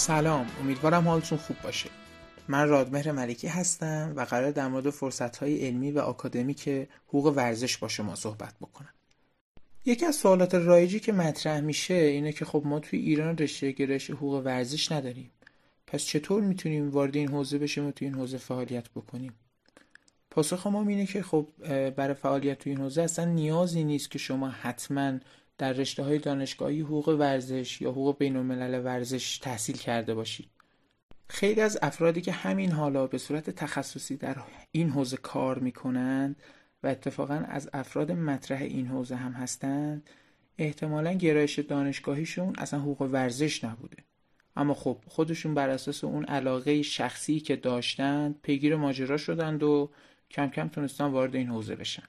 سلام. امیدوارم حالتون خوب باشه. من رادمهر ملکی هستم و قرار در مورد فرصتهای علمی و آکادمیک حقوق ورزش با شما صحبت بکنم. یکی از سوالات رایجی که مطرح میشه اینه که خب ما توی ایران رشته گرایش حقوق ورزش نداریم. پس چطور می‌تونیم وارد این حوزه بشیم و توی این حوزه فعالیت بکنیم؟ پاسخ ما اینه که خب برای فعالیت توی این حوزه اصلا نیازی نیست که شما حتما در رشته های دانشگاهی حقوق ورزش یا حقوق بین الملل ورزش تحصیل کرده باشید. خیلی از افرادی که همین حالا به صورت تخصصی در این حوزه کار می‌کنند و اتفاقا از افراد مطرح این حوزه هم هستند احتمالا گرایش دانشگاهیشون اصلا حقوق ورزش نبوده. اما خب خودشون بر اساس اون علاقه شخصی که داشتند پیگیر ماجرا شدند و کم کم تونستن وارد این حوزه بشن.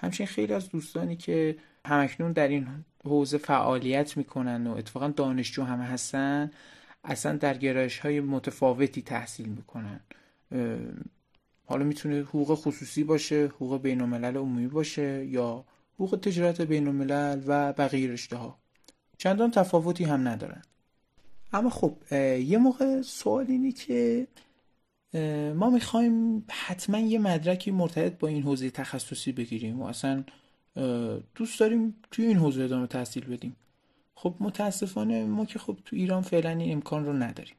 همچنین خیلی از دوستانی که همکنون در این حوزه فعالیت می‌کنن و اتفاقا دانشجو هم هستن اصلا در گرایش های متفاوتی تحصیل می‌کنن. حالا می‌تونه حقوق خصوصی باشه حقوق بین الملل عمومی باشه یا حقوق تجارت بین الملل و بقیه رشته ها چندان تفاوتی هم ندارن. اما خب یه موقع سوال اینه که ما می‌خوایم حتما یه مدرکی مرتبط با این حوزه تخصصی بگیریم و اصلا دوست داریم توی این حوزه ادامه تحصیل بدیم. خب متاسفانه ما که خب تو ایران فعلا این امکان رو نداریم.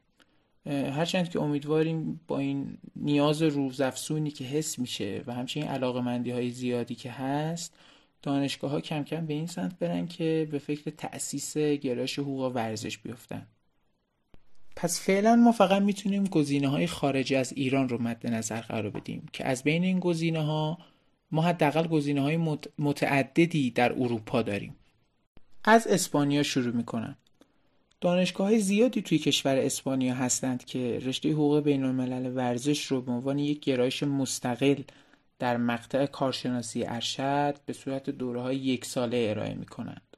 هرچند که امیدواریم با این نیاز روزافزونی که حس میشه و همچنین علاقه مندی های زیادی که هست دانشگاه ها کم کم به این سمت برن که به فکر تأسیس گرایش حقوق ورزش بیفتن. پس فعلا ما فقط می‌تونیم گزینه های خارجی از ایران رو مد نظر قرار بدیم که از بین این گزینه ها ما حداقل گزینه های متعددی در اروپا داریم از اسپانیا شروع می‌کنم دانشگاه های زیادی توی کشور اسپانیا هستند که رشته حقوق بین الملل ورزش رو به عنوان یک گرایش مستقل در مقطع کارشناسی ارشد به صورت دوره های یک ساله ارائه می کنند.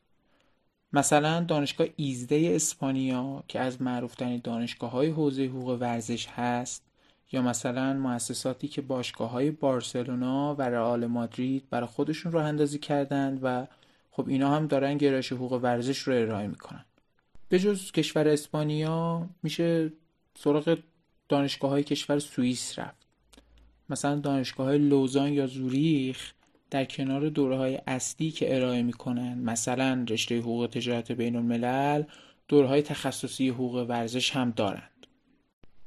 مثلا دانشگاه ایزده اسپانیا که از معروفترین دانشگاه های حوزه حقوق ورزش هست یا مثلا مؤسساتی که باشگاه های بارسلونا و رئال مادرید برای خودشون راه اندازی کردند و خب اینا هم دارن گرایش حقوق ورزش رو ارائه می‌کنن. به جز کشور اسپانیا میشه سراغ دانشگاه های کشور سوئیس رفت. مثلا دانشگاه های لوزان یا زوریخ در کنار دوره های اصلی که ارائه می‌کنن مثلا رشته حقوق تجارت بین الملل دوره های تخصصی حقوق ورزش هم دارند.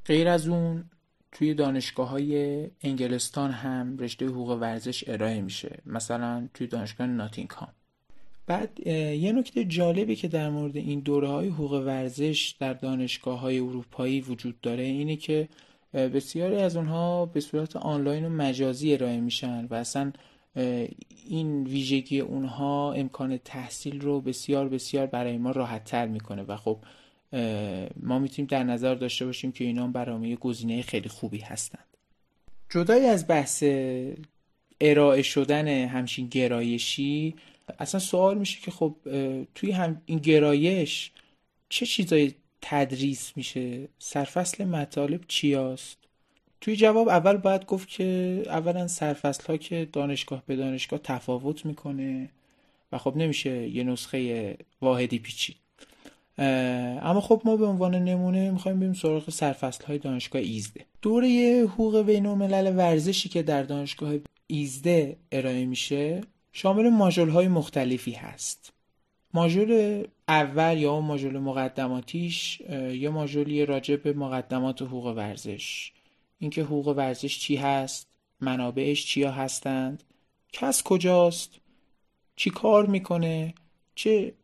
غیر از اون توی دانشگاه های انگلستان هم رشته حقوق ورزش ارائه میشه مثلا توی دانشگاه ناتینگهام. بعد یه نکته جالبی که در مورد این دوره های حقوق ورزش در دانشگاه های اروپایی وجود داره اینه که بسیاری از اونها به صورت آنلاین و مجازی ارائه میشن و اصلا این ویژگی اونها امکان تحصیل رو بسیار بسیار برای ما راحت تر می‌کنه و خب ما می‌تونیم در نظر داشته باشیم که اینا یه گزینه خیلی خوبی هستند. جدای از بحث ارائه شدن همچین گرایشی اصلا سوال میشه که خب توی هم این گرایش چه چیزایی تدریس میشه؟ سرفصل مطالب چیاست؟ توی جواب اول باید گفت که اولا سرفصل ها که دانشگاه به دانشگاه تفاوت می‌کنه و خب نمیشه یه نسخه واحدی پیچید. اما خب ما به عنوان نمونه می‌خوایم بریم سراغ سرفصل های دانشگاه ایزده. دوره حقوق بین الملل ورزشی که در دانشگاه ایزده ارائه میشه شامل ماژول های مختلفی هست. ماژول اول یا ماژول مقدماتیش یه ماژولی راجع به مقدمات حقوق ورزش. اینکه حقوق ورزش چی هست منابعش چیا هستند کس کجاست چی کار می‌کنه چه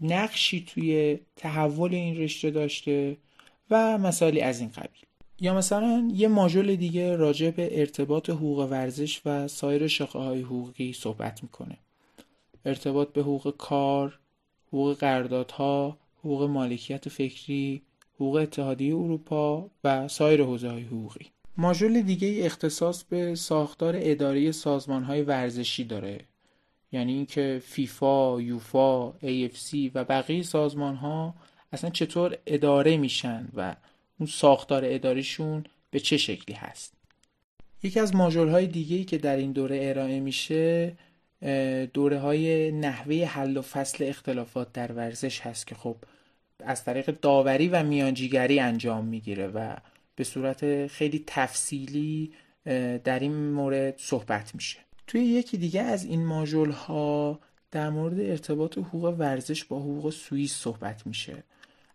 نقشی توی تحول این رشته داشته و مسائلی از این قبیل. یا مثلا یه ماژول دیگه راجع به ارتباط حقوق ورزش و سایر شاخه های حقوقی صحبت می‌کنه. ارتباط به حقوق کار حقوق قراردادها حقوق مالکیت فکری حقوق اتحادیه اروپا و سایر حوزه های حقوقی. ماژول دیگه اختصاص به ساختار اداری سازمان های ورزشی داره. یعنی اینکه فیفا، یوفا، AFC و بقیه سازمان ها اصلا چطور اداره میشن و اون ساختار اداریشون به چه شکلی هست. یکی از ماژول های دیگه که در این دوره ارائه میشه دوره های نحوه حل و فصل اختلافات در ورزش هست که خب از طریق داوری و میانجیگری انجام می‌گیره و به صورت خیلی تفصیلی در این مورد صحبت میشه. توی یکی دیگه از این ماژول ها در مورد ارتباط حقوق ورزش با حقوق سوئیس صحبت میشه.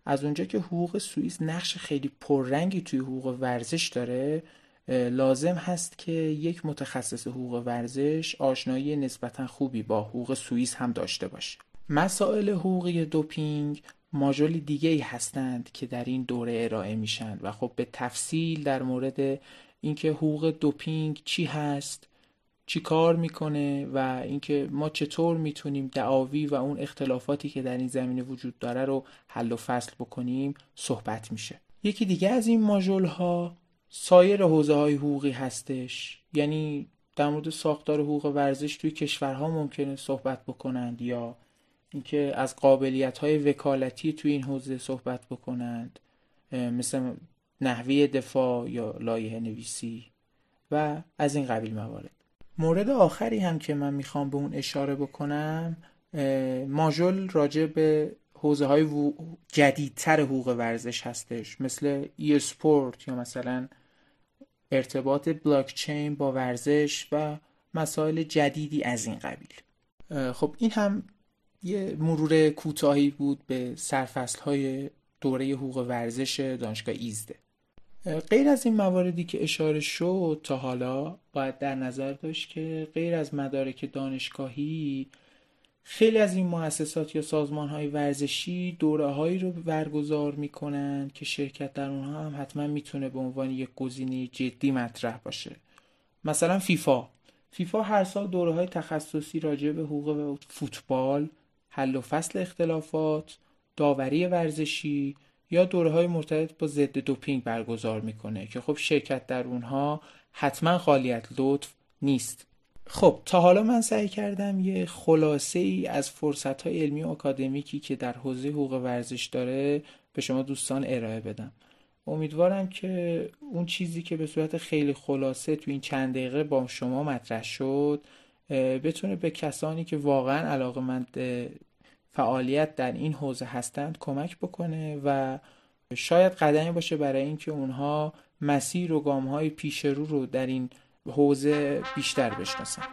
از اونجا که حقوق سوئیس نقش خیلی پررنگی توی حقوق ورزش داره لازم هست که یک متخصص حقوق ورزش آشنایی نسبتا خوبی با حقوق سوئیس هم داشته باشه. مسائل حقوقی دوپینگ ماژول دیگه ای هستند که در این دوره ارائه میشن و خب به تفصیل در مورد اینکه حقوق دوپینگ چی هست چی کار می‌کنه و اینکه ما چطور می‌تونیم دعاوی و اون اختلافاتی که در این زمینه وجود داره رو حل و فصل بکنیم صحبت میشه. یکی دیگه از این ماژول ها سایر حوزه های حقوقی هستش. یعنی در مورد ساختار حقوق ورزش توی کشورها ممکنه صحبت بکنند یا اینکه از قابلیت های وکالتی توی این حوزه صحبت بکنند مثل نحوی دفاع یا لایه نویسی و از این قبیل موارد. مورد آخری هم که من می‌خوام به اون اشاره بکنم ماژول راجع به حوزه های جدیدتر حقوق ورزش هستش مثل ای سپورت یا مثلا ارتباط بلاکچین با ورزش و مسائل جدیدی از این قبیل. خب این هم یه مرور کوتاهی بود به سرفصل های دوره حقوق ورزش دانشگاه ایزده. غیر از این مواردی که اشاره شد تا حالا باید در نظر داشت که غیر از مدارک دانشگاهی خیلی از این مؤسسات یا سازمان های ورزشی دوره هایی رو برگزار می‌کنن که شرکت در اونها هم حتما می‌تونه به عنوان یک گزینه جدی مطرح باشه. مثلا فیفا. فیفا هر سال دوره های تخصصی راجع به حقوق فوتبال حل و فصل اختلافات داوری ورزشی یا دوره های مرتبط با ضد دوپینگ برگزار می‌کنه که خب شرکت در اونها حتما خالیت لطف نیست. خب تا حالا من سعی کردم یه خلاصه ای از فرصت های علمی و اکادمیکی که در حوزه حقوق ورزش داره به شما دوستان ارائه بدم. امیدوارم که اون چیزی که به صورت خیلی خلاصه تو این چند دقیقه با شما مطرح شد بتونه به کسانی که واقعا علاقه مند فعالیت در این حوزه هستند کمک بکنه و شاید قدمی باشه برای اینکه اونها مسیر و گام های پیش رو رو در این حوزه بیشتر بشناسن.